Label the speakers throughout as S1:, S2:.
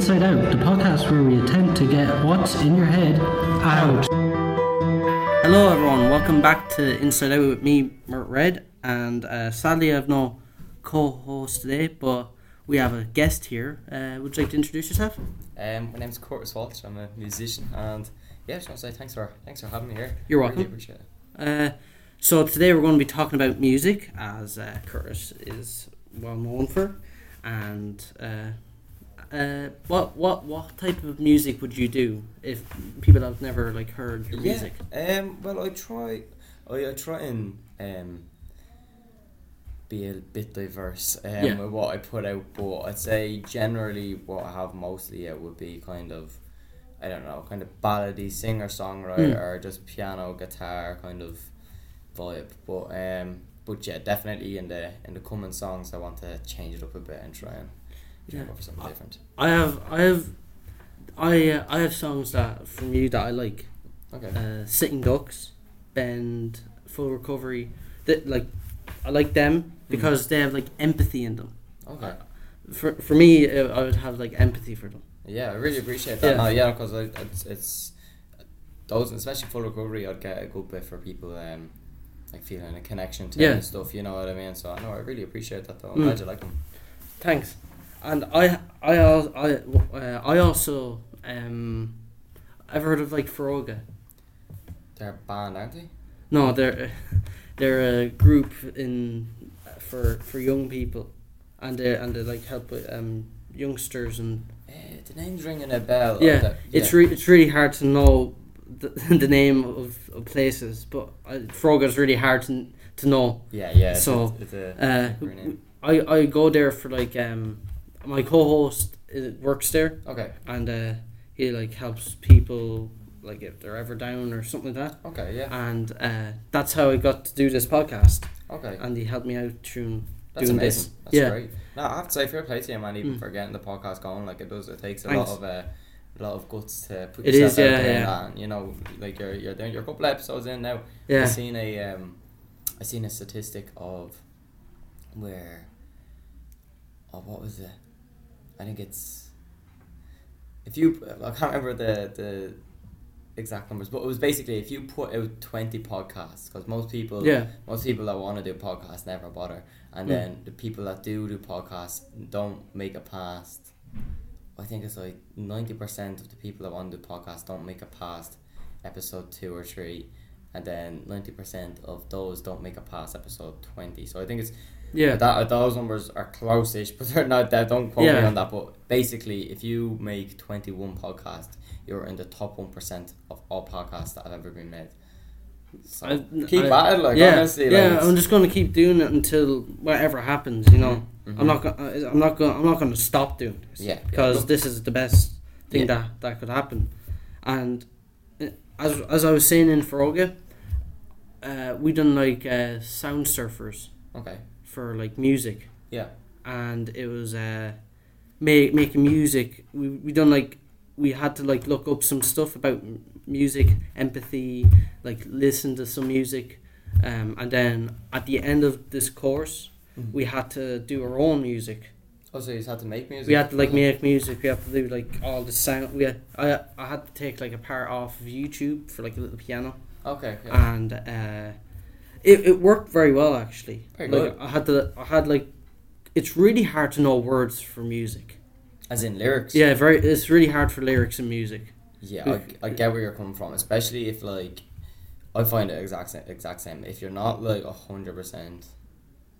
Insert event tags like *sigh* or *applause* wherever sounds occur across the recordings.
S1: Inside Out, the podcast where we attempt to get what's in your head out. Hello, everyone. Welcome back to Inside Out with me, Mert Red. And uh, sadly, I have no co host today, but we have a guest here. Uh, would you like to introduce yourself?
S2: Um, my name's Curtis Walsh. I'm a musician, and yeah, I just want to say thanks for thanks for having me here.
S1: You're
S2: Really
S1: welcome.
S2: appreciate it.
S1: Uh, so today we're going to be talking about music, as uh, Curtis is well known for, and uh, what what what type of music would you do if people have never like heard your music?
S2: Yeah. Um. Well, I try. I, I try and um. Be a bit diverse um,
S1: Yeah.
S2: with what I put out, but I'd say generally what I have mostly out would be kind of, I don't know, kind of ballady singer songwriter
S1: Mm.
S2: or just piano guitar kind of vibe. But um, but yeah, definitely in the in the coming songs, I want to change it up a bit and try and
S1: Yeah.
S2: go for something different.
S1: I have I have I uh, I have songs that from you that I like.
S2: Okay.
S1: Uh, Sitting Ducks, Bend, Full Recovery. That like I like them because they have like empathy in them.
S2: Okay.
S1: For for me, uh, I would have like empathy for them.
S2: Yeah, I really appreciate that.
S1: Yeah.
S2: No, yeah, because it's, it's those, especially full recovery, I'd get a good bit for people um, like feeling a connection to
S1: Yeah.
S2: and stuff. You know what I mean? So I know I really appreciate that though. I'm
S1: Mm.
S2: glad you like them.
S1: Thanks. And I I I uh, I also um I've heard of like Foróige.
S2: They're a band, aren't they?
S1: No, they're they're a group in for for young people, and they and they like help with um youngsters and
S2: Uh, the name's ringing a bell.
S1: yeah,
S2: That-
S1: it's re- it's really hard to know the, *laughs* the name of, of places, but uh, Foróige is really hard to to know.
S2: yeah, yeah.
S1: So,
S2: it's a,
S1: Uh,
S2: it's a name.
S1: I I go there for like um my co-host works there.
S2: Okay,
S1: and uh, he like helps people like if they're ever down or something like that.
S2: okay, yeah,
S1: And uh, that's how I got to do this podcast,
S2: okay.
S1: and he helped me out through
S2: That's
S1: doing
S2: amazing.
S1: this.
S2: That's
S1: Yeah.
S2: great. No, I have to say, fair play to you, man, even
S1: Mm.
S2: for getting the podcast going. Like it does, it takes a
S1: Thanks.
S2: lot of uh, a lot of guts to put
S1: It
S2: yourself
S1: is,
S2: out
S1: yeah,
S2: there.
S1: yeah.
S2: And, you know, like you're you're doing you're couple episodes in now.
S1: yeah.
S2: I seen a um, I seen a statistic of where, oh, what was it? I think it's. If you, I can't remember the the exact numbers, but it was basically if you put out twenty podcasts, because most people,
S1: yeah,
S2: most people that want to do podcasts never bother, and
S1: Mm.
S2: then the people that do do podcasts don't make it past. I think it's like ninety percent of the people that want to do podcasts don't make it past episode two or three, and then ninety percent of those don't make it past episode twenty. So I think it's
S1: yeah,
S2: that those numbers are close-ish, *laughs* but they're not. Don't quote me on that. But basically, if you make twenty-one podcasts, you're in the top one percent of all podcasts that have ever been made. So
S1: I,
S2: keep
S1: I,
S2: at it, like
S1: yeah,
S2: honestly.
S1: Yeah,
S2: like
S1: I'm just gonna keep doing it until whatever happens. You know,
S2: Mhm.
S1: I'm not gonna. I'm not gonna. I'm not gonna stop doing this.
S2: Yeah, yeah.
S1: because
S2: Look-
S1: this is the best thing
S2: Yeah.
S1: that that could happen, and uh, as as I was saying in Foróige, uh, we done like uh, sound surfers.
S2: Okay.
S1: for like music.
S2: Yeah.
S1: And it was uh, make, making music. We we done like we had to like look up some stuff about music, empathy, like listen to some music, um, and then at the end of this course,
S2: Mhm.
S1: we had to do our own music.
S2: Oh, so you just had to make music.
S1: We had to like make music. We had to do like all the sound. We had, I I had to take like a part off of YouTube for like a little piano
S2: Okay. Yeah.
S1: and uh, it, it worked very well actually.
S2: Very
S1: like
S2: good.
S1: I had to I had like it's really hard to know words for music.
S2: As in lyrics.
S1: Yeah, very it's really hard for lyrics and music.
S2: Yeah, I, I get where you're coming from, especially if like, I find it exact same, exact same. If you're not like a hundred percent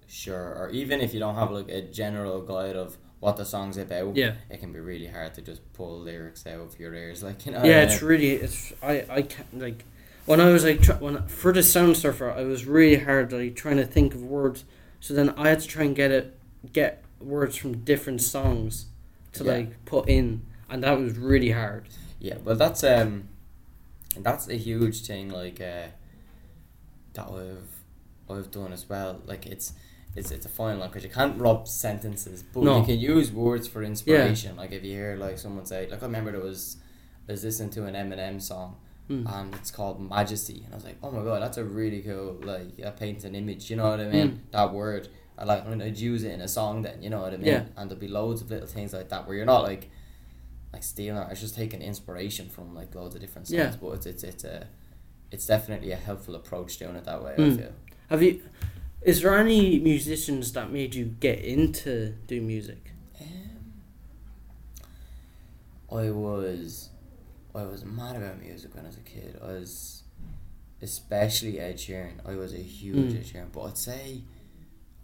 S2: sure, or even if you don't have like a general guide of what the song's about,
S1: Yeah.
S2: it can be really hard to just pull lyrics out of your ears, like you know.
S1: yeah, it's really it's I I can't like when I was like try, when for the sound surfer I was really hard like trying to think of words. So then I had to try and get it get words from different songs to
S2: Yeah.
S1: like put in and that was really hard.
S2: Yeah, well, that's um, that's a huge thing. Like uh, that I've I've done as well. Like it's it's it's a fine line because you can't rub sentences, but
S1: No.
S2: you can use words for inspiration. Like if you hear like someone say, like I remember there was I was listening to an Eminem song.
S1: Mm.
S2: And it's called Majesty, and I was like, "Oh my god, that's a really cool like it paints an image." You know what I mean?
S1: Mm.
S2: That word, I like. I mean, I'd use it in a song. Then you know what I mean?
S1: Yeah.
S2: And there'll be loads of little things like that where you're not like like stealing. It's just taking inspiration from like loads of different songs.
S1: Yeah.
S2: But it's it's it's a it's definitely a helpful approach doing it that way.
S1: Mm.
S2: I feel.
S1: Have you? Is there any musicians that made you get into doing music?
S2: Um, I was, I was mad about music when I was a kid. I was, especially Ed Sheeran. I was a huge
S1: Mm.
S2: Ed Sheeran. But I'd say,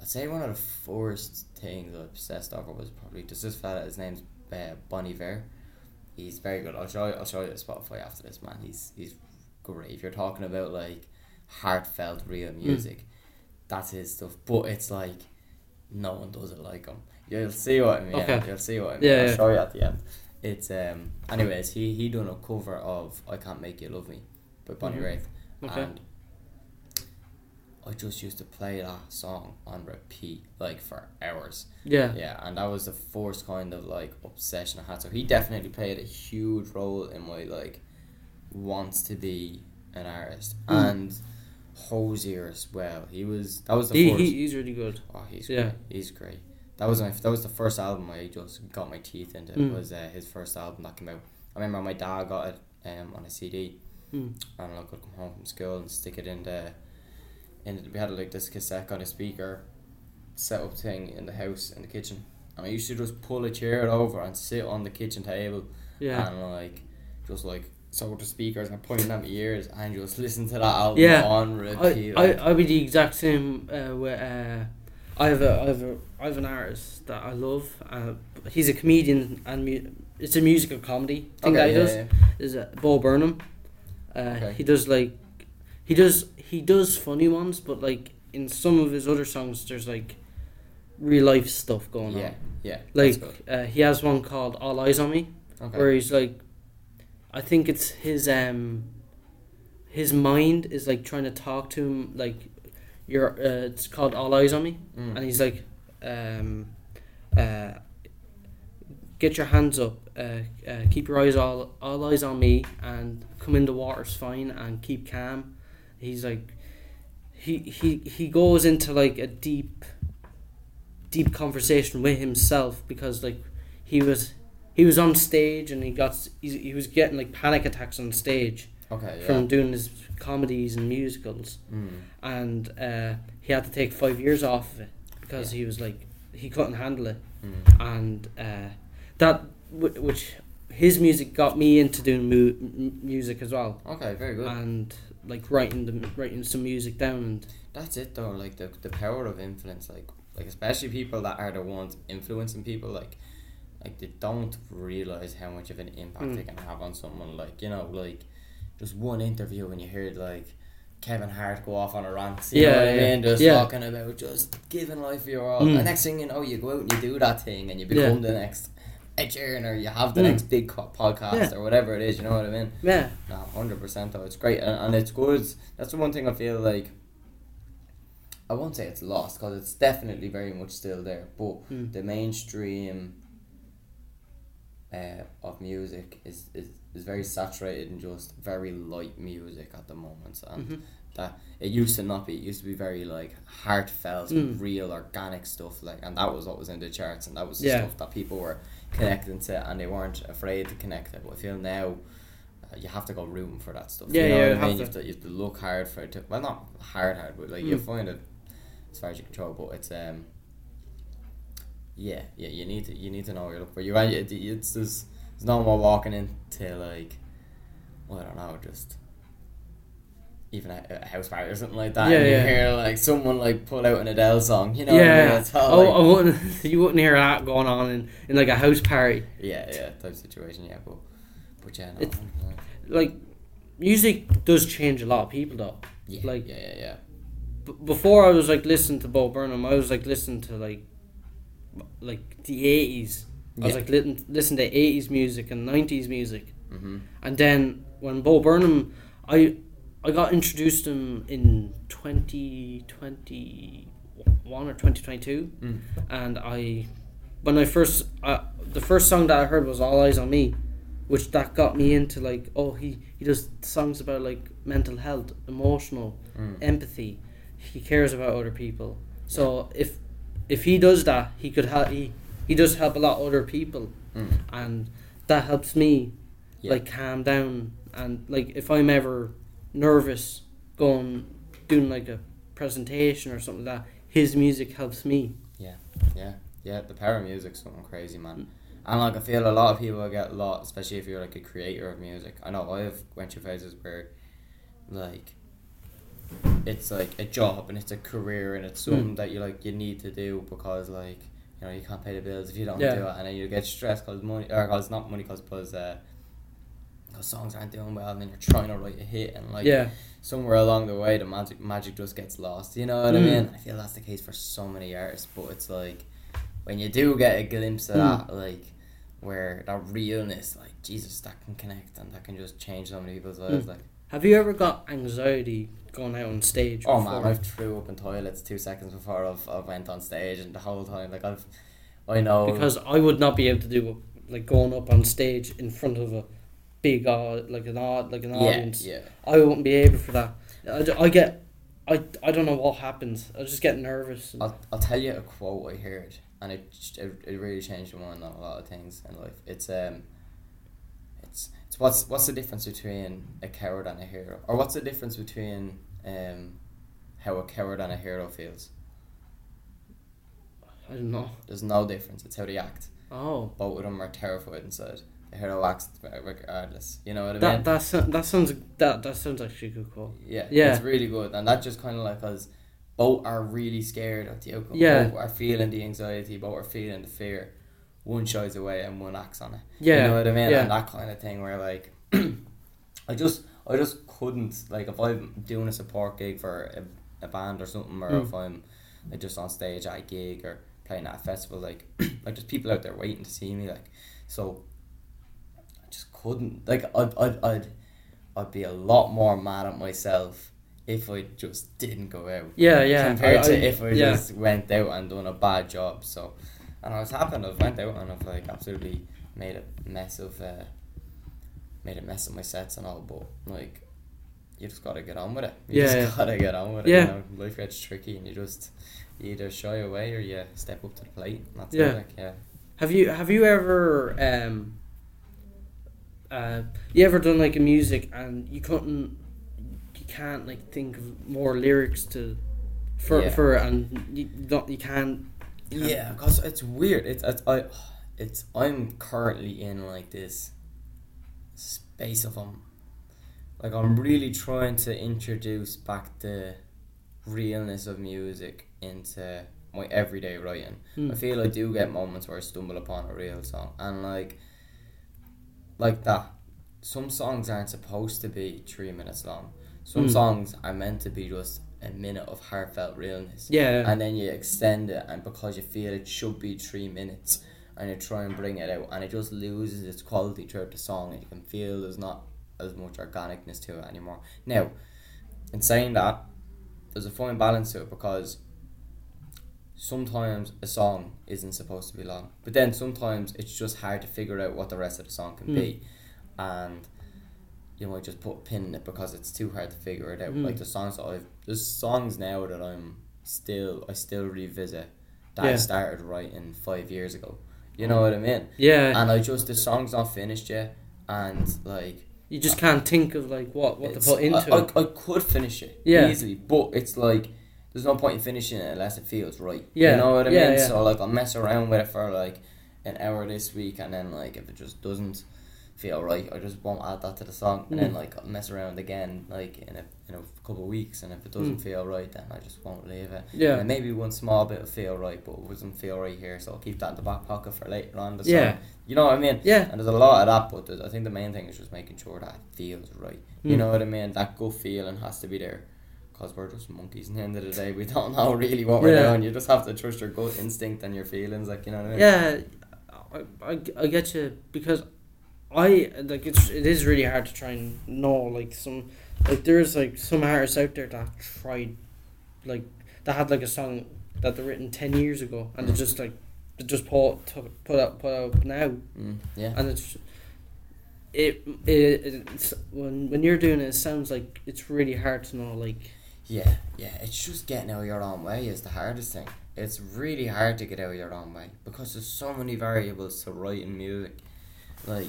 S2: I'd say one of the first things I obsessed over was probably just this fella. His name's uh, Bon Iver. He's very good. I'll show you. I'll show you the Spotify after this, man. He's he's great. If you're talking about like heartfelt, real music, that's his stuff. But it's like no one does it like him. You'll see what I mean.
S1: Okay.
S2: You'll see what I mean.
S1: Yeah,
S2: I'll
S1: yeah.
S2: show you at the end. It's um. Anyways, he he done a cover of "I Can't Make You Love Me" by Bonnie
S1: Mhm.
S2: Raitt,
S1: Okay.
S2: and I just used to play that song on repeat like for hours.
S1: Yeah.
S2: Yeah, and that was the first kind of like obsession I had. So he definitely played a huge role in my like wants to be an artist
S1: Mm.
S2: and Hozier as well. He was that was the
S1: He,
S2: first.
S1: he he's really good.
S2: oh, he's
S1: Yeah.
S2: great. He's great. That was my that was the first album I just got my teeth into.
S1: Mm.
S2: Was uh, his first album that came out. I remember my dad got it um on a CD,
S1: Mm.
S2: and I could come home from school and stick it in the. In we had like this cassette on a speaker, set up thing in the house in the kitchen, and I used to just pull a chair over and sit on the kitchen table
S1: Yeah.
S2: and like just like so the speakers and pointing at my ears and just listen to that album
S1: Yeah.
S2: on
S1: I,
S2: repeat.
S1: I
S2: like-
S1: I'd be the exact same. Uh, with, uh, I have a I have a I have an artist that I love. Uh, he's a comedian and mu- it's a musical comedy thing that he
S2: yeah,
S1: does.
S2: yeah.
S1: Is uh, Bo Burnham. Uh,
S2: Okay.
S1: He does like, he does he does funny ones, but like in some of his other songs, there's like, real life stuff going
S2: Yeah,
S1: on.
S2: yeah. that's
S1: Like uh, he has one called All Eyes on Me,
S2: okay.
S1: where he's like, I think it's his um. His mind is like trying to talk to him like, you're. Uh, it's called All Eyes on Me,
S2: Mm.
S1: and he's like, um, uh, get your hands up, uh, uh, keep your eyes all all eyes on me, and come in the water's fine, and keep calm. He's like, he he he goes into like a deep, deep conversation with himself because like he was he was on stage and he got he, he was getting like panic attacks on stage
S2: okay, yeah.
S1: from doing his comedies and musicals
S2: mm.
S1: and uh, he had to take five years off of it because
S2: Yeah.
S1: he was like he couldn't handle it
S2: Mm.
S1: and uh, that w- which his music got me into doing mu- m- music as well
S2: Okay, very good.
S1: and like writing the writing some music down and
S2: That's it though, like the the power of influence, like like especially people that are the ones influencing people, like like they don't realize how much of an impact they
S1: Mm.
S2: can have on someone. Like you know, like just one interview when you heard like Kevin Hart go off on a rant, you know
S1: Yeah,
S2: what I mean? Just
S1: yeah.
S2: talking about just giving life your all.
S1: Mm.
S2: The next thing you know, you go out and you do that thing, and you become the next Ed Sheeran, or you have the
S1: Mm.
S2: next big co- podcast,
S1: Yeah.
S2: or whatever it is. You know what I mean?
S1: yeah
S2: No, hundred percent though. It's great and, and it's good. That's the one thing I feel like. I won't say it's lost because it's definitely very much still there, but
S1: Mm.
S2: the mainstream uh, of music is, is, is very saturated in just very light music at the moment, and
S1: Mhm.
S2: that it used to not be. It used to be very like heartfelt,
S1: Mm.
S2: real, organic stuff, like, and that was what was in the charts, and that was the
S1: Yeah.
S2: stuff that people were connecting to, and they weren't afraid to connect it. But I feel now uh, you have to go room for that stuff.
S1: Yeah,
S2: you know
S1: yeah,
S2: what
S1: you
S2: I
S1: have
S2: mean. You
S1: to.
S2: have to you have to look hard for it. To, well, not hard, hard, but like you
S1: Mm.
S2: find it as far as you control. But it's um. Yeah, yeah, you need to you need to know what you're looking for. You it, it's there's there's no more walking into like, well, I don't know, just even a, a house party or something like that.
S1: Yeah,
S2: and you
S1: yeah.
S2: hear like someone like pull out an Adele song, you know?
S1: yeah
S2: I mean? It's all,
S1: oh,
S2: like-
S1: I wouldn't *laughs* you wouldn't hear that going on in, in like a house party
S2: yeah, yeah, type situation. Yeah, but but yeah, no,
S1: It's- like music does change a lot of people though
S2: yeah,
S1: like-
S2: yeah, yeah, yeah.
S1: B- before I was like listening to Bo Burnham, I was like listening to like like the eighties. I was
S2: Yeah.
S1: like listen listen to eighties music and nineties music,
S2: Mm-hmm.
S1: and then when Bo Burnham, I I got introduced to him in twenty twenty one or twenty twenty two,
S2: Mm.
S1: and I when I first uh, the first song that I heard was All Eyes on Me, which that got me into like oh he he does songs about like mental health, emotional
S2: Mm.
S1: empathy. He cares about other people. So if if he does that, he could help. He he does help a lot of other people,
S2: Mm.
S1: and that helps me
S2: Yeah.
S1: like calm down and like if I'm ever nervous going doing like a presentation or something like that, his music helps me.
S2: Yeah, yeah, yeah. the power of music's something crazy, man. And like I feel a lot of people get a lot, especially if you're like a creator of music. I know I've went through phases where, like, it's like a job and it's a career and it's something that you like you need to do because like you know you can't pay the bills if you don't
S1: Yeah.
S2: do it and then you get stressed because money or cause not money cause because uh, cause songs aren't doing well and then you're trying to write a hit and like
S1: yeah.
S2: somewhere along the way the magic magic just gets lost. You know what I
S1: Mm.
S2: mean? I feel that's the case for so many artists, but it's like when you do get a glimpse of
S1: Mm.
S2: that, like where that realness, like Jesus, that can connect and that can just change so many people's lives.
S1: Mm.
S2: Like,
S1: Have you ever got anxiety going out on stage?
S2: oh man, I've threw up in toilets two seconds before I've, I went on stage, and the whole time, like I've, I know
S1: because I would not be able to do like going up on stage in front of a big uh, like an odd like an
S2: yeah,
S1: audience.
S2: yeah.
S1: I wouldn't be able for that. I, I get I, I don't know what happens. I just get nervous.
S2: I'll, I'll tell you a quote I heard, and it, it, it really changed my mind on a lot of things in life. It's um, it's it's what's what's the difference between a coward and a hero, or what's the difference between um, how a coward and a hero feels?
S1: I don't know.
S2: There's no difference. It's how they act.
S1: Oh,
S2: Both of them are terrified inside. The hero acts regardless. You know what I
S1: that
S2: mean?
S1: that so- that sounds that that sounds actually a good quote.
S2: Yeah,
S1: Yeah.
S2: it's really good, and that just kind of like us. Both are really scared of the outcome.
S1: Yeah.
S2: both are feeling the anxiety. Both are feeling the fear. One shies away and one acts on it.
S1: Yeah,
S2: you know what I mean,
S1: yeah.
S2: and that kind of thing where like, *clears throat* I just I just couldn't like if I'm doing a support gig for a, a band or something, or
S1: Mm.
S2: if I'm like just on stage at a gig or playing at a festival, like *clears throat* like there's people out there waiting to see me, like so. I just couldn't like I'd I'd I'd, I'd be a lot more mad at myself if I just didn't go out
S1: Yeah, yeah.
S2: compared
S1: I-
S2: to
S1: I-
S2: if I
S1: yeah.
S2: just went out and done a bad job. So, and I was happy I've went out and I've like absolutely made a mess of, uh, made a mess of my sets and all. But like, you just gotta get on with it. *laughs* You
S1: Yeah,
S2: just gotta get on with it.
S1: Yeah.
S2: You know, life gets tricky and you just you either shy away or you step up to the plate. That's
S1: Yeah.
S2: it. Like, yeah.
S1: Have you have you ever um uh you ever done like a music and you couldn't you can't like think of more lyrics to for
S2: Yeah.
S1: for and you don't you can't
S2: Yeah, cause it's weird. It's, it's I, it's I'm currently in like this space of um, like I'm really trying to introduce back the realness of music into my everyday writing.
S1: Hmm.
S2: I feel I do get moments where I stumble upon a real song and like, like that. Some songs aren't supposed to be three minutes long. Some
S1: Hmm.
S2: songs are meant to be just a minute of heartfelt realness
S1: yeah
S2: and then you extend it and because you feel it should be three minutes and you try and bring it out and it just loses its quality throughout the song and you can feel there's not as much organicness to it anymore now in saying that there's a fine balance to it because sometimes a song isn't supposed to be long but then sometimes it's just hard to figure out what the rest of the song can be and you might just put a pin in it because it's too hard to figure it out.
S1: Mm.
S2: Like the songs that I've there's songs now that I'm still I still revisit that I started writing five years ago. You know what I mean?
S1: yeah
S2: And I just the song's not finished yet and like
S1: you just can't think of like what what to put into
S2: I,
S1: it
S2: I, I could finish it
S1: Yeah.
S2: easily, but it's like there's no point in finishing it unless it feels right.
S1: Yeah.
S2: You know what I
S1: Yeah,
S2: mean?
S1: yeah.
S2: So like I'll mess around with it for like an hour this week and then like if it just doesn't feel right, I just won't add that to the song and then
S1: Mm.
S2: like I'll mess around again like in a in a couple of weeks and if it doesn't
S1: Mm.
S2: feel right then I just won't leave it.
S1: yeah
S2: And maybe one small bit will feel right but it doesn't feel right here so I'll keep that in the back pocket for later on.
S1: Yeah.
S2: You know what I mean?
S1: yeah
S2: And there's a lot of that, but I think the main thing is just making sure that it feels right. You
S1: Mm.
S2: know what I mean? That gut feeling has to be there. Because we're just monkeys in the end of the day. We *laughs* don't know really what we're
S1: Yeah.
S2: doing. You just have to trust your gut instinct and your feelings. Like, you know what I mean?
S1: yeah I, I, I get you because I like it's it is really hard to try and know like some like there's like some artists out there that tried like that had like a song that they written ten years ago and they
S2: Mm.
S1: just like they just put took, put up put out now
S2: Mm, yeah.
S1: and it's it, it it's when when you're doing it, it sounds like it's really hard to know like
S2: Yeah, yeah. It's just getting out of your own way is the hardest thing. It's really hard to get out of your own way because there's so many variables to writing music. like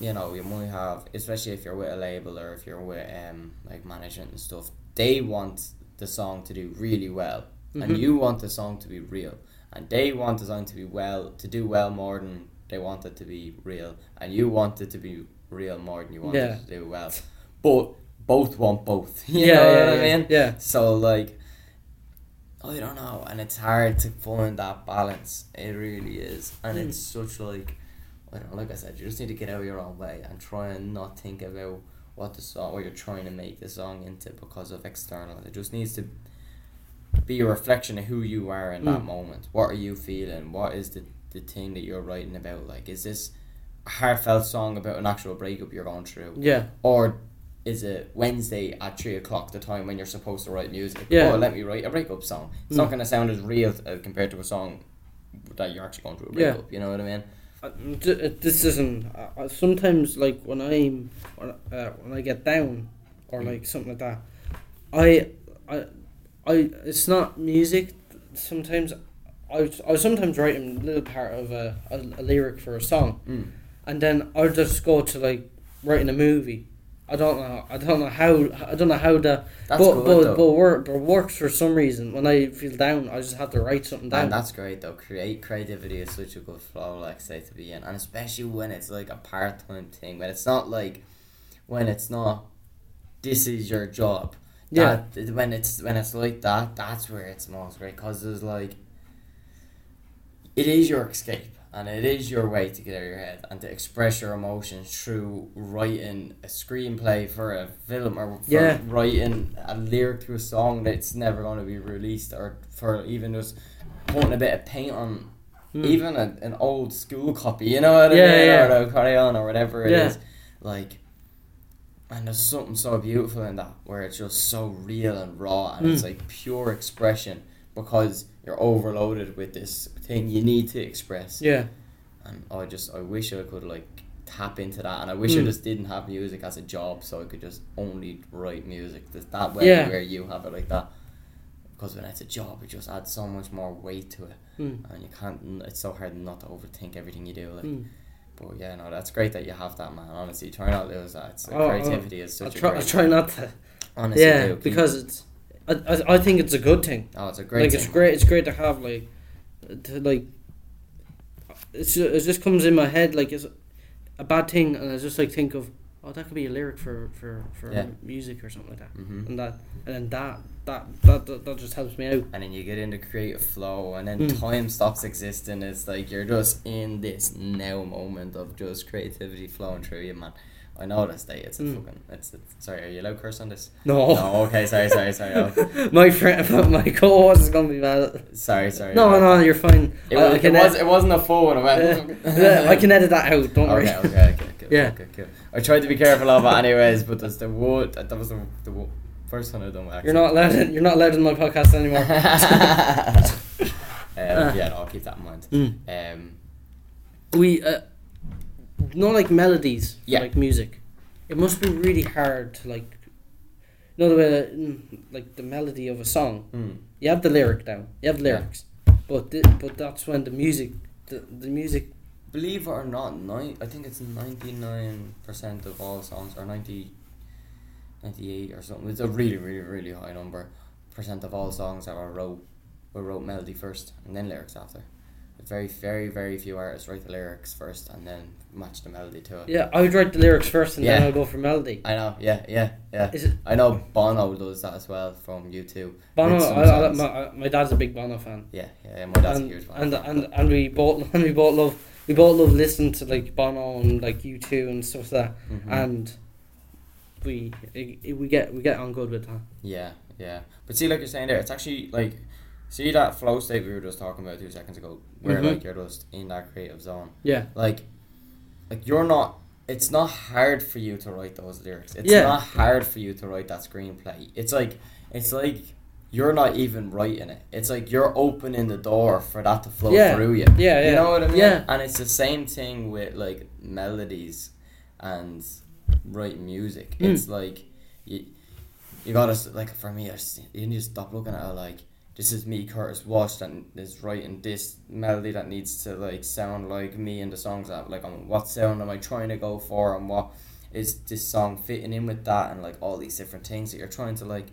S2: you know you might have especially if you're with a label or if you're with um like management and stuff they want the song to do really well
S1: Mhm.
S2: and you want the song to be real and they want the song to be well to do well more than they want it to be real and you want it to be real more than you want
S1: Yeah.
S2: it to do well but both want both *laughs* you
S1: yeah,
S2: know
S1: yeah,
S2: what
S1: yeah,
S2: I mean
S1: yeah.
S2: so like, I don't know, and it's hard to find that balance. It really is, and
S1: Mm.
S2: it's such like, I don't know. Like I said, you just need to get out of your own way and try and not think about what the song, what you're trying to make the song into because of external. It just needs to be a reflection of who you are in that
S1: Mm.
S2: moment. What are you feeling? What is the the thing that you're writing about? Like, is this a heartfelt song about an actual breakup you're going through?
S1: Yeah,
S2: Or is it Wednesday at three o'clock, the time when you're supposed to write music?
S1: Yeah.
S2: Oh, let me write a breakup song. It's
S1: Mm.
S2: not going to sound as real uh, compared to a song that you're actually going through a
S1: Yeah.
S2: breakup. You know what I mean?
S1: This isn't. Uh, sometimes, like when I'm when, uh, when I get down or
S2: Mm.
S1: like something like that, I I I it's not music. Sometimes I I sometimes write a little part of a, a, a lyric for a song,
S2: Mm.
S1: and then I'll just go to like writing a movie. I don't know. I don't know how. I don't know how the.
S2: That's
S1: but
S2: good
S1: but
S2: though.
S1: but work but works for some reason. When I feel down, I just have to write something down.
S2: And that's great though. Create creativity is such a good flow, like say to be in, and especially when it's like a part time thing. When it's not like, when it's not, this is your job.
S1: Yeah.
S2: That, when it's when it's like that, that's where it's most great because there's like. It is your escape, and it is your way to get out of your head and to express your emotions through writing a screenplay for a film or for
S1: Yeah.
S2: writing a lyric to a song that's never going to be released, or for even just putting a bit of paint on
S1: Mm.
S2: even a, an old school copy, you know what I
S1: Yeah,
S2: mean,
S1: yeah.
S2: or a crayon or whatever it is,
S1: Yeah.
S2: like. And there's something so beautiful in that, where it's just so real and raw, and it's
S1: Mm.
S2: like pure expression because you're overloaded with this thing you need to express.
S1: yeah.
S2: And I just, I wish I could like tap into that, and I wish I
S1: Mm.
S2: just didn't have music as a job, so I could just only write music that that way
S1: Yeah.
S2: where you have it like that. Because when it's a job, it just adds so much more weight to it
S1: Mm.
S2: and you can't. It's so hard not to overthink everything you do. Like,
S1: Mm.
S2: but yeah, no, that's great that you have that, man. Honestly, try not to lose that. It's,
S1: Oh, oh,
S2: creativity is
S1: I'll
S2: a
S1: try,
S2: great.
S1: I'll try not to.
S2: honestly,
S1: yeah, because it's. I, I, I think it's a good thing.
S2: oh, it's a great.
S1: like
S2: thing,
S1: it's great. It's great to have like, to like. It's ju- it just comes in my head like it's a bad thing, and I just like think of oh that could be a lyric for for for
S2: Yeah.
S1: music or something like that,
S2: Mhm.
S1: and that and then that that that that, that just helps me out.
S2: And then you get into creative flow, and then
S1: Mm.
S2: time stops existing. It's like you're just in this now moment of just creativity flowing through you, man. I know this day. It's a
S1: Mm.
S2: fucking. It's, it's sorry. Are you allowed to curse on this?
S1: No,
S2: No. Okay. Sorry. Sorry. Sorry. Oh, *laughs*
S1: my friend, *laughs* my co-host is gonna be mad.
S2: sorry. Sorry.
S1: No, no,
S2: that.
S1: you're fine.
S2: It,
S1: I,
S2: was,
S1: I can
S2: it was.
S1: ed-
S2: It wasn't a full one.
S1: Yeah, I can edit that out. Don't worry.
S2: Okay, okay, okay, okay, *laughs*
S1: Yeah.
S2: okay, okay. I tried to be careful of it anyways, but there's the wood. That was the, the wo- first one I done.
S1: You're not allowed. In, you're not allowed in my podcast anymore.
S2: Um, yeah, no, I'll keep that in mind.
S1: Mm.
S2: Um,
S1: we uh, not like melodies
S2: Yeah.
S1: like music. It must be really hard to like. You know the way, mm, like the melody of a song.
S2: mm,
S1: You have the lyric down. You have the
S2: Yeah.
S1: lyrics, but th- but that's when the music, the, the music.
S2: believe it or not, nine. I think it's ninety nine percent of all songs, are 90, 98 or something. It's a really, really, really high number. Percent of all songs that were wrote were wrote melody first and then lyrics after. Very, very, very few artists write the lyrics first and then match the melody to it.
S1: Yeah, I would write the lyrics first and then I'll go for melody.
S2: I know, yeah, yeah, yeah.
S1: Is it
S2: I know Bono does that as well from YouTube.
S1: Bono?
S2: with
S1: I, I, my, my dad's a big Bono fan.
S2: yeah, yeah, my dad's
S1: and,
S2: a huge fan.
S1: and,
S2: that,
S1: and
S2: but-
S1: and we both and *laughs* we both love we both love listening to like Bono and like U two and stuff like that.
S2: Mhm.
S1: and we we get we get on good with that.
S2: yeah, yeah. But see, like you're saying there, it's actually like, see that flow state we were just talking about two seconds ago, where
S1: Mhm.
S2: like you're just in that creative zone.
S1: Yeah,
S2: Like, like you're not. It's not hard for you to write those lyrics. It's
S1: Yeah.
S2: not hard for you to write that screenplay. It's like, it's like. You're not even writing it. It's like you're opening the door for that to flow
S1: Yeah.
S2: through you.
S1: yeah, yeah.
S2: You know what I mean?
S1: Yeah.
S2: And it's the same thing with like melodies and writing music.
S1: Mm.
S2: It's like you you gotta like for me, I just, you need to stop looking at it like this is me, Curtis Walsh, that is writing this melody that needs to like sound like me and the songs. That like, um, what sound am I trying to go for, and what is this song fitting in with that, and like all these different things that you're trying to like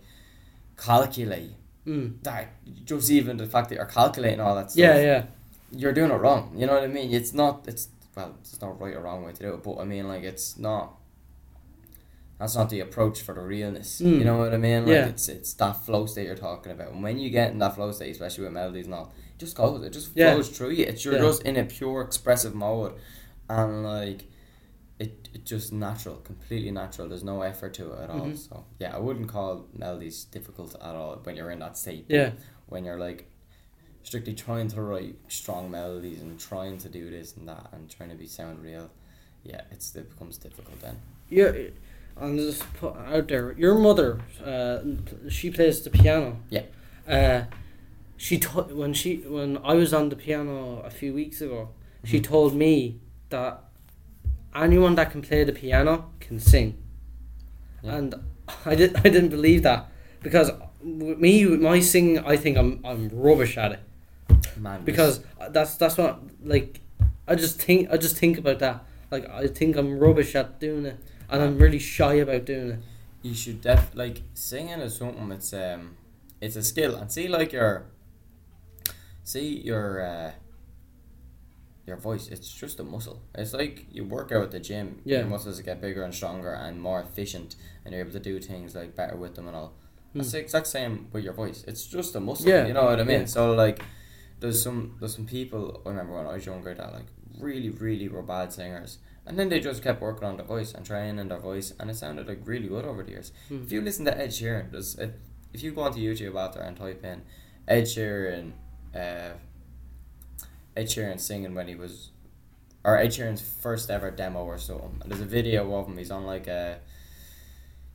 S2: calculate.
S1: Mm.
S2: That just even the fact that you're calculating all that stuff.
S1: Yeah, yeah.
S2: You're doing it wrong. You know what I mean? It's not. It's well, it's not right or wrong way to do it, but I mean, like, it's not. That's not the approach for the realness.
S1: Mm.
S2: You know what I mean? Like
S1: Yeah.
S2: it's it's that flow state you're talking about. And when you get in that flow state, especially with melodies and all, it just goes. It just
S1: Yeah.
S2: flows through you. It's you're
S1: Yeah.
S2: just in a pure expressive mode, and like, it it just natural, completely natural. There's no effort to it at all.
S1: Mhm.
S2: So yeah, I wouldn't call melodies difficult at all when you're in that state.
S1: Yeah.
S2: When you're like strictly trying to write strong melodies and trying to do this and that and trying to be sound real, yeah, it's it becomes difficult then.
S1: Yeah, and just put out there. Your mother, uh, she plays the piano.
S2: Yeah.
S1: Uh, she told when she when I was on the piano a few weeks ago. She
S2: Mhm.
S1: told me that anyone that can play the piano can sing,
S2: Yeah.
S1: and I did I didn't believe that because with me with my singing I think I'm I'm rubbish at it
S2: Man,
S1: because that's that's what like I just think I just think about that like I think I'm rubbish at doing it and I'm really shy about doing it.
S2: you should def like singing is something it's um it's a skill and see like your see your uh your voice it's just a muscle it's like you work out at the gym
S1: Yeah.
S2: your muscles get bigger and stronger and more efficient and you're able to do things like better with them and all that's the exact same with your voice it's just a muscle
S1: Hmm. Yeah.
S2: you know what I mean
S1: Yeah.
S2: so like there's some there's some people I remember when I was younger that like really really were bad singers and then they just kept working on their voice and trying training their voice and it sounded like really good over the years
S1: Hmm.
S2: if you listen to Ed Sheeran, there's if, if you go onto YouTube out there and type in Ed Sheeran, uh, Ed Sheeran singing when he was, or Ed Sheeran's first ever demo or something, and there's a video of him. He's on like a,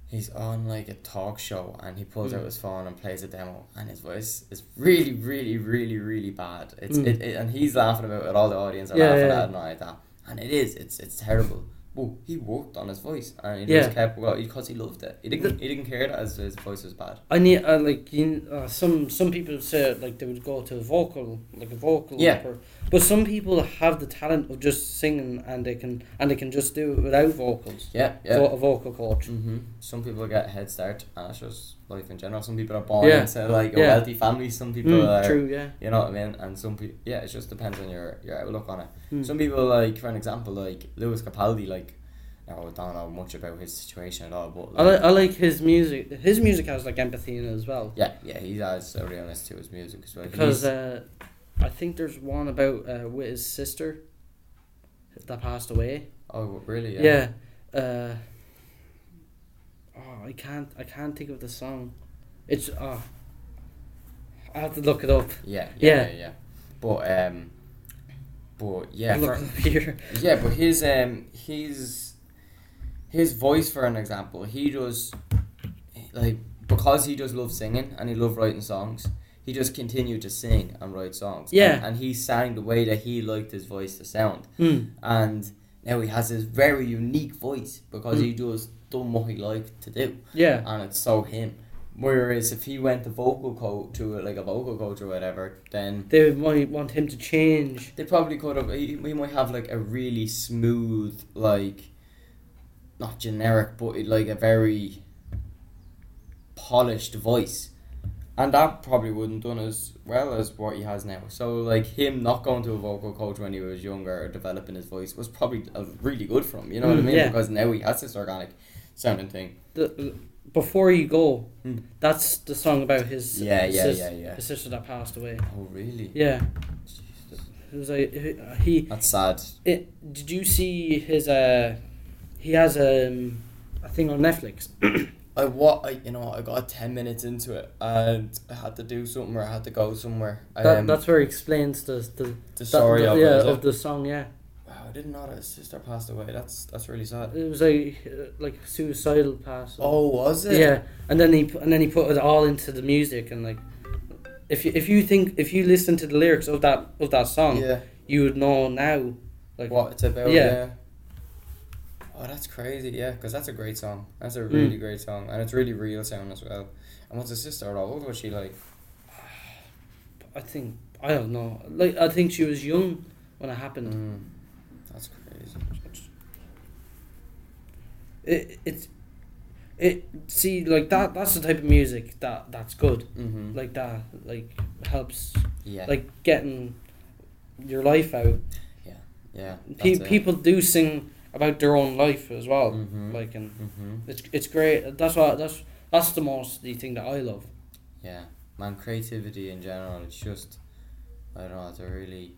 S2: he's on like a talk show and he pulls out
S1: Mm.
S2: his phone and plays a demo, and his voice is really, really, really, really bad. It's
S1: Mm.
S2: it, it, and he's laughing about it. All the audience are
S1: Yeah,
S2: laughing
S1: yeah.
S2: at it and all like that, and it is. It's it's terrible. Well, he worked on his voice and he
S1: Yeah.
S2: just kept well because he loved it. He didn't. He didn't care that his, his voice was bad.
S1: I need uh, like you, uh, some some people say like they would go to a vocal like a vocal
S2: Yeah.
S1: rapper. But some people have the talent of just singing and they can and they can just do it without vocals.
S2: Yeah, yeah.
S1: Vo- a vocal coach.
S2: hmm Some people get a head start, and that's just life in general. Some people are born
S1: Yeah.
S2: into like a
S1: Yeah.
S2: wealthy family. Some people
S1: Mm,
S2: are,
S1: true, yeah.
S2: you know what I mean. And some people, yeah, it just depends on your your outlook on it.
S1: Mm.
S2: Some people like, for an example, like Lewis Capaldi, like. I don't know much about his situation at all, but
S1: I
S2: like,
S1: like, I like his music. His music has like empathy in it as well.
S2: yeah, yeah, he has a realness to his music as well.
S1: Because uh, I think there's one about uh, with his sister that passed away.
S2: oh really?
S1: Yeah. Uh, oh, I can't. I can't think of the song. It's oh. I have to look it up.
S2: Yeah,
S1: Yeah.
S2: yeah, yeah. yeah. But um, but yeah,
S1: look
S2: for,
S1: here. *laughs*
S2: Yeah, but his um his his voice for an example, he does like because he does love singing and he loved writing songs, he just continued to sing and write songs.
S1: Yeah.
S2: And, and he sang the way that he liked his voice to sound.
S1: Mm.
S2: And now he has this very unique voice because
S1: Mm.
S2: he does done what he liked to do.
S1: Yeah.
S2: And it's so him. Whereas if he went to vocal coach to like a vocal coach or whatever, then
S1: They might want him to change.
S2: they probably could have. He, we might have like a really smooth, like, not generic, but like a very polished voice, and that probably wouldn't done as well as what he has now. So like him not going to a vocal coach when he was younger or developing his voice was probably really good for him. You know what I
S1: Mm,
S2: mean?
S1: yeah.
S2: Because now he has this organic sounding thing.
S1: The, before you go,
S2: Mm.
S1: that's the song about his
S2: Yeah, yeah,
S1: sis-
S2: yeah, yeah.
S1: his sister that passed away.
S2: Oh really?
S1: Yeah,
S2: Jesus.
S1: it was like he.
S2: That's sad.
S1: It, did you see his? Uh, he has um, a thing on Netflix. *clears throat*
S2: I what I you know I got ten minutes into it and I had to do something or I had to go somewhere.
S1: That,
S2: Um,
S1: that's where he explains the the,
S2: the story
S1: that,
S2: of
S1: yeah of the song. Yeah,
S2: Wow, I didn't know that his sister passed away. That's that's really sad.
S1: it was like uh, like suicidal pass.
S2: Oh, was it?
S1: yeah, and then he and then he put it all into the music and like. If you, if you think if you listen to the lyrics of that of that song,
S2: Yeah.
S1: you would know now, like
S2: What it's about?
S1: Yeah.
S2: Yeah. Oh, that's crazy. Yeah, because that's a great song. That's a really
S1: Mm.
S2: great song, and it's really real sound as well. And what's his sister? How old was she? Like *sighs*
S1: I think I don't know. Like I think she was young when it happened.
S2: Mm, that's crazy.
S1: It it's it see like that. That's the type of music that that's good.
S2: Mm-hmm.
S1: Like that like helps
S2: yeah.
S1: like getting your life out.
S2: yeah.
S1: Pe- people do sing about their own life as well.
S2: Mhm.
S1: Like and
S2: Mm-hmm.
S1: it's it's great. That's what that's that's the most the thing that I love.
S2: Yeah, man, creativity in general, it's just, I don't know, it's a really,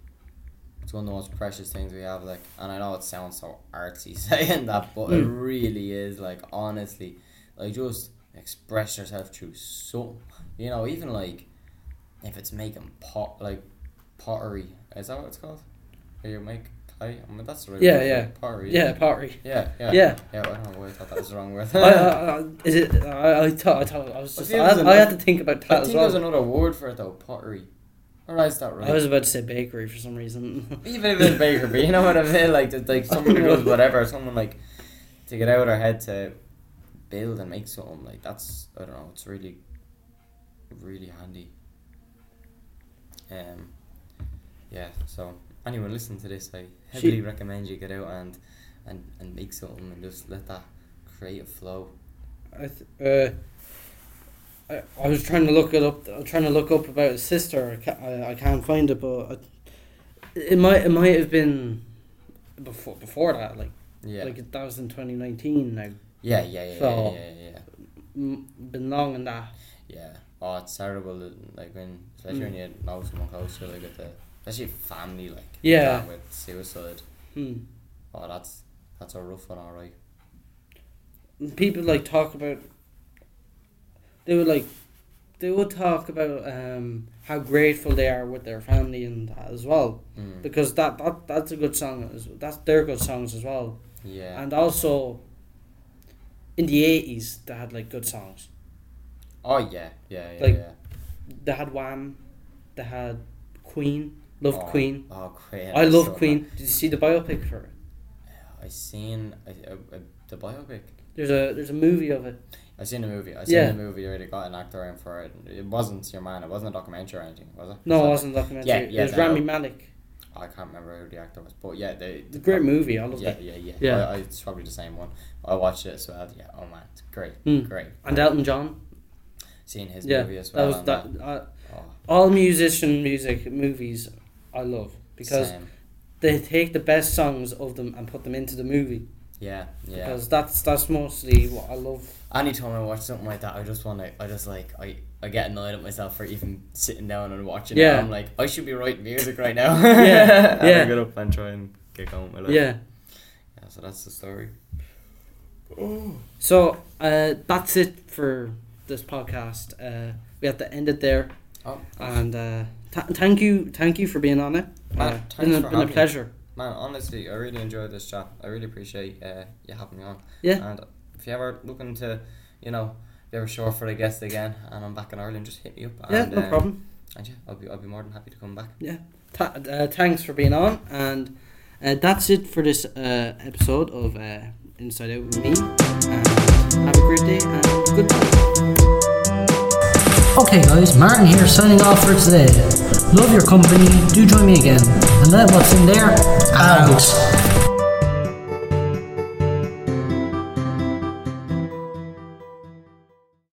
S2: it's one of the most precious things we have, like, and I know it sounds so artsy *laughs* saying that, but it
S1: Mm.
S2: really is, like, honestly, like, just express yourself through so, you know, even, like, if it's making pot, like, pottery, is that what it's called? Where you make I mean, that's the right
S1: Yeah,
S2: word
S1: yeah. Yeah, pottery.
S2: Yeah, yeah.
S1: Yeah.
S2: Yeah, I don't know why I thought that was the wrong word. *laughs*
S1: I, I, I, is it? I, I thought I thought I was just. I,
S2: there's
S1: I had to think about
S2: I
S1: that as
S2: think there's another word for it though, pottery. Or is that right?
S1: I was about to say bakery for some reason. *laughs*
S2: Even if it's baker, but you know what I mean? Like, it's like *laughs* someone who does whatever, someone like to get out of their head to build and make something like that's I don't know. It's really, really handy. Um, yeah. So anyone listening to this, I heavily recommend you get out and and and make something and just let that creative flow.
S1: I th- uh, I, I was trying to look it up. I was trying to look up about his sister. I can't, I, I can't find it, but I, it might it might have been before before that. Like
S2: Yeah.
S1: like that was in twenty nineteen now.
S2: yeah, yeah, yeah,
S1: So-
S2: yeah, yeah, yeah.
S1: M- been long in that.
S2: Yeah. Oh, it's terrible. Like when, especially
S1: Mm.
S2: when you know someone close to you, like with the, especially family, like
S1: Yeah.
S2: that with suicide.
S1: Hmm.
S2: Oh, that's that's a rough one, all right.
S1: people like talk about they would like they would talk about um how grateful they are with their family and that as well
S2: Mm.
S1: because that, that that's a good song as that's their good songs as well
S2: Yeah.
S1: and also in the 80s they had like good songs
S2: oh yeah, yeah, yeah,
S1: like-
S2: yeah.
S1: they had Wham they had Queen love
S2: oh,
S1: Queen
S2: Oh, Queen.
S1: I love
S2: so
S1: Queen did you see the biopic for it
S2: I seen a, a, a, the biopic.
S1: there's a there's a movie of it
S2: I seen the movie. I seen
S1: Yeah.
S2: the movie. They already got an actor in for it. It wasn't your man. It wasn't a documentary or anything, was it?
S1: no
S2: Was
S1: it
S2: it?
S1: wasn't a documentary
S2: Yeah, yeah,
S1: it was
S2: no.
S1: Rami Malek
S2: I can't remember who the actor was, but yeah, they.
S1: it's a great movie I love
S2: Yeah,
S1: it
S2: yeah, yeah.
S1: Yeah.
S2: I, I, it's probably the same one. I watched it as well. Yeah. Oh man, it's great,
S1: Mm.
S2: great.
S1: and Elton John
S2: Seeing his
S1: yeah
S2: movie as
S1: that
S2: well.
S1: was
S2: and
S1: that, uh,
S2: Oh,
S1: all musician music movies I love because
S2: same.
S1: they take the best songs of them and put them into the movie
S2: Yeah, yeah.
S1: because that's that's mostly what I love.
S2: Anytime I watch something like that, I just want to. I just like I. I get annoyed at myself for even sitting down and watching
S1: Yeah.
S2: it. I'm like, I should be writing music right now. *laughs*
S1: Yeah, *laughs*
S2: And I
S1: yeah.
S2: get up and try and get on with my life.
S1: Yeah.
S2: Yeah, so that's the story.
S1: So uh, that's it for this podcast. Uh, we have to end it there,
S2: Oh,
S1: and uh, th- thank you, thank you for being on it.
S2: Man,
S1: Uh,
S2: thanks
S1: been a,
S2: for
S1: been a
S2: having me.
S1: pleasure.
S2: man, honestly, I really enjoyed this chat. I really appreciate uh, you having me on.
S1: Yeah.
S2: And if you ever looking to, you know, if you ever short for a guest again, and I'm back in Ireland, just hit me up.
S1: Yeah,
S2: and,
S1: no
S2: um,
S1: problem.
S2: And yeah, I'll be I'll be more than happy to come back.
S1: Th- uh, thanks for being on, and uh, that's it for this uh, episode of uh, Inside Out with me. And have a great day and goodbye. Okay, guys, Martin here signing off for today. Love your company. Do join me again, and let what's in there out.